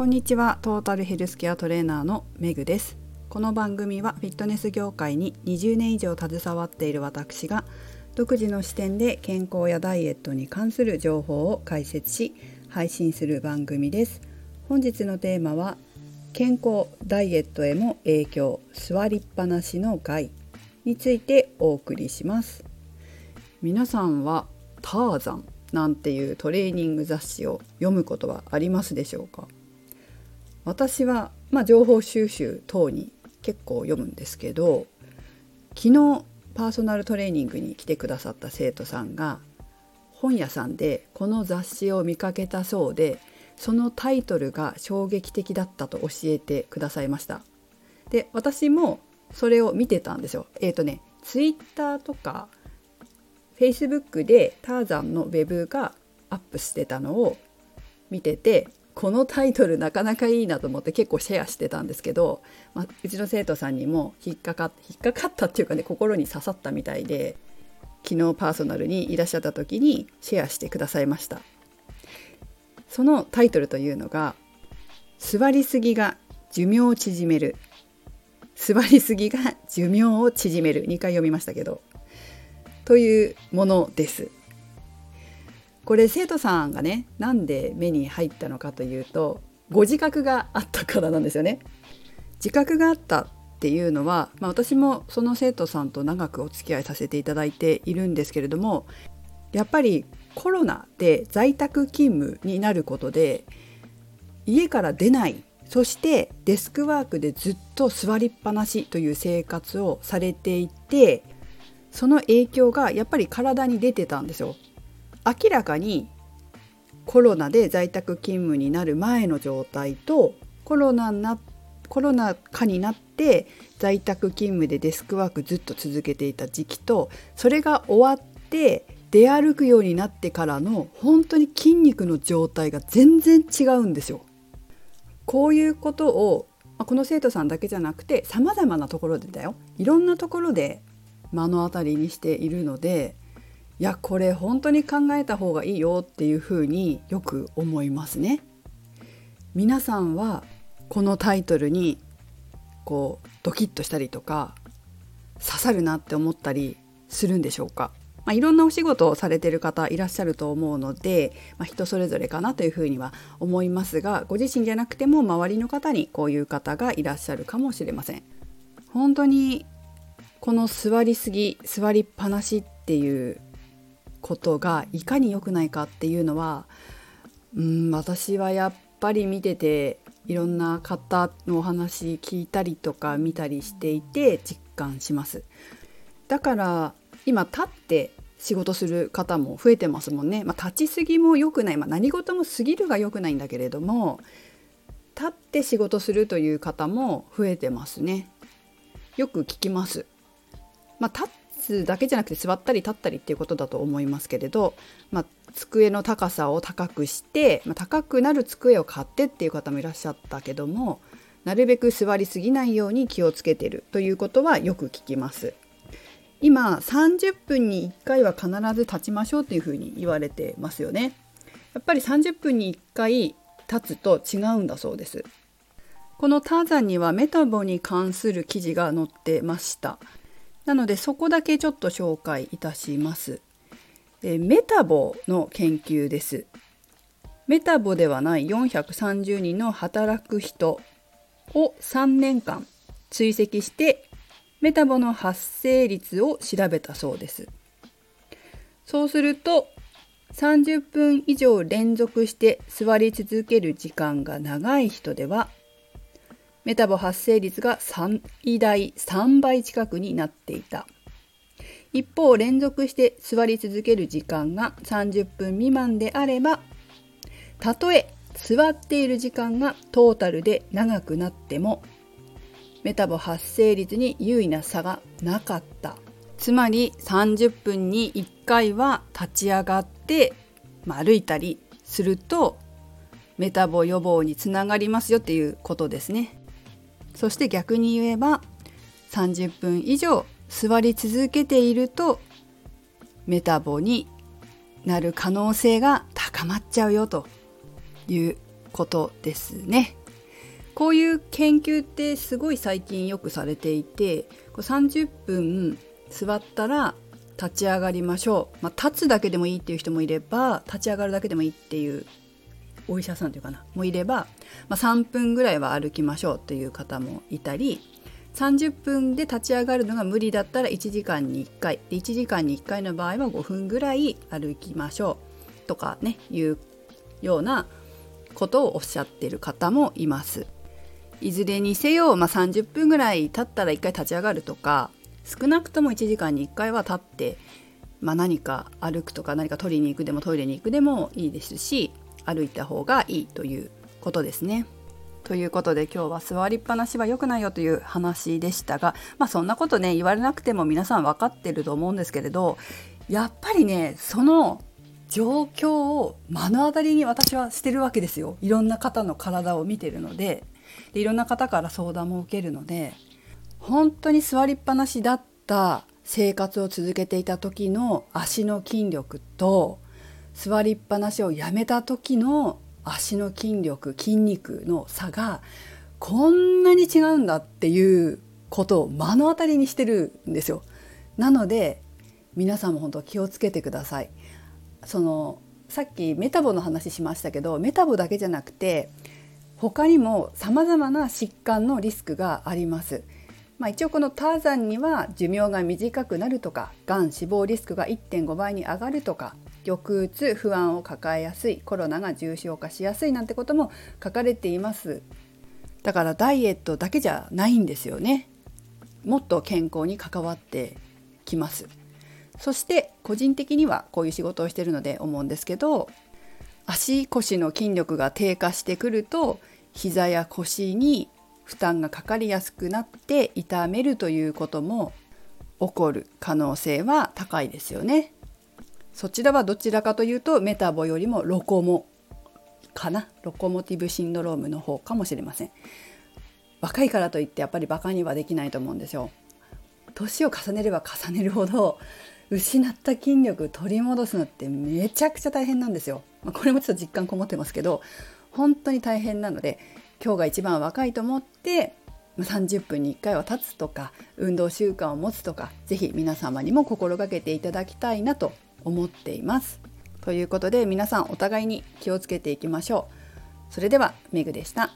こんにちは。トータルヘルスケアトレーナーのメグです。この番組はフィットネス業界に20年以上携わっている私が独自の視点で健康やダイエットに関する情報を解説し配信する番組です。本日のテーマは健康ダイエットへも影響座りっぱなしの害についてお送りします。皆さんはターザンなんていうトレーニング雑誌を読むことはありますでしょうか？私は、まあ、情報収集等に結構読むんですけど昨日パーソナルトレーニングに来てくださった生徒さんが本屋さんでこの雑誌を見かけたそうでそのタイトルが衝撃的だったと教えてくださいました。で私もそれを見てたんですよ。えっ、ー、とねツイッターとかフェイスブックでターザンのウェブがアップしてたのを見ててこのタイトルなかなかいいなと思って結構シェアしてたんですけど、まあ、うちの生徒さんにも引っかか引っかかったっていうかね心に刺さったみたいで昨日パーソナルにいらっしゃった時にシェアしてくださいました。そのタイトルというのが「座りすぎが寿命を縮める」「座りすぎが寿命を縮める」2回読みましたけどというものです。これ生徒さんがねなんで目に入ったのかというとご自覚があったからなんですよね。自覚があったっていうのは、まあ、私もその生徒さんと長くお付き合いさせていただいているんですけれどもやっぱりコロナで在宅勤務になることで家から出ないそしてデスクワークでずっと座りっぱなしという生活をされていてその影響がやっぱり体に出てたんですよ。明らかにコロナで在宅勤務になる前の状態とコロナなコロナ禍になって在宅勤務でデスクワークずっと続けていた時期とそれが終わって出歩くようになってからの本当に筋肉の状態が全然違うんですよ。こういうことをこの生徒さんだけじゃなくてさまざまなところでだよいろんなところで目の当たりにしているのでいやこれ本当に考えた方がいいよっていうふうによく思いますね。皆さんはこのタイトルにこうドキッとしたりとか刺さるなって思ったりするんでしょうか、まあ、いろんなお仕事をされてる方いらっしゃると思うので、まあ、人それぞれかなというふうには思いますがご自身じゃなくても周りの方にこういう方がいらっしゃるかもしれません。本当にこの座りすぎ座りっぱなしっていうことがいかに良くないかっていうのはうん私はやっぱり見てていろんな方のお話聞いたりとか見たりしていて実感します。だから今立って仕事する方も増えてますもんね、まあ、立ちすぎも良くない、まあ、何事も過ぎるが良くないんだけれども立って仕事するという方も増えてますね。よく聞きます。まあ、立つだけじゃなくて座ったり立ったりっていうことだと思いますけれど、まあ、机の高さを高くして、まあ、高くなる机を買ってっていう方もいらっしゃったけどもなるべく座りすぎないように気をつけてるということはよく聞きます。今30分に1回は必ず立ちましょうというふうに言われてますよね。やっぱり30分に1回立つと違うんだそうです。このターザンにはメタボに関する記事が載ってました。なのでそこだけちょっと紹介いたします。えメタボの研究です。メタボではない430人の働く人を3年間追跡してメタボの発生率を調べたそうです。そうすると30分以上連続して座り続ける時間が長い人ではメタボ発生率が最大3倍近くになっていた。一方、連続して座り続ける時間が30分未満であれば、たとえ座っている時間がトータルで長くなっても、メタボ発生率に優位な差がなかった。つまり30分に1回は立ち上がって、歩いたりするとメタボ予防につながりますよっていうことですね。そして逆に言えば30分以上座り続けているとメタボになる可能性が高まっちゃうよということですね。こういう研究ってすごい最近よくされていて30分座ったら立ち上がりましょう、まあ、立つだけでもいいっていう人もいれば立ち上がるだけでもいいっていうお医者さんというかなもいれば、まあ、3分ぐらいは歩きましょうという方もいたり30分で立ち上がるのが無理だったら1時間に1回で1時間に1回の場合は5分ぐらい歩きましょうとかねいうようなことをおっしゃってる方もいます。いずれにせよ、まあ、30分ぐらい経ったら1回立ち上がるとか少なくとも1時間に1回は立って、まあ、何か歩くとか何か取りに行くでもトイレに行くでもいいですし歩いた方がいいということですね。ということで今日は座りっぱなしは良くないよという話でしたがまあそんなことね言われなくても皆さん分かってると思うんですけれどやっぱりねその状況を目の当たりに私はしてるわけですよ。いろんな方の体を見てるので。でいろんな方から相談も受けるので。本当に座りっぱなしだった生活を続けていた時の足の筋力と座りっぱなしをやめた時の足の筋力筋肉の差がこんなに違うんだっていうことを目の当たりにしてるんですよ。なので皆さんも本当気をつけてください。そのさっきメタボの話しましたけどメタボだけじゃなくて他にもさまざまな疾患のリスクがあります。まあ、一応このターザンには寿命が短くなるとかがん死亡リスクが1.5倍に上がるとか抑うつ不安を抱えやすいコロナが重症化しやすいなんてことも書かれています。だからダイエットだけじゃないんですよね。もっと健康に関わってきます。そして個人的にはこういう仕事をしてるので思うんですけど足腰の筋力が低下してくると膝や腰に負担がかかりやすくなって痛めるということも起こる可能性は高いですよね。そちらはどちらかというとメタボよりもロコモかなロコモティブシンドロームの方かもしれません。若いからといってやっぱりバカにはできないと思うんですよ。年を重ねれば重ねるほど失った筋力取り戻すのってめちゃくちゃ大変なんですよ。まあ、これもちょっと実感こもってますけど本当に大変なので今日が一番若いと思って30分に1回は立つとか運動習慣を持つとか是非皆様にも心がけていただきたいなと思っています。ということで皆さんお互いに気をつけていきましょう。それではメグでした。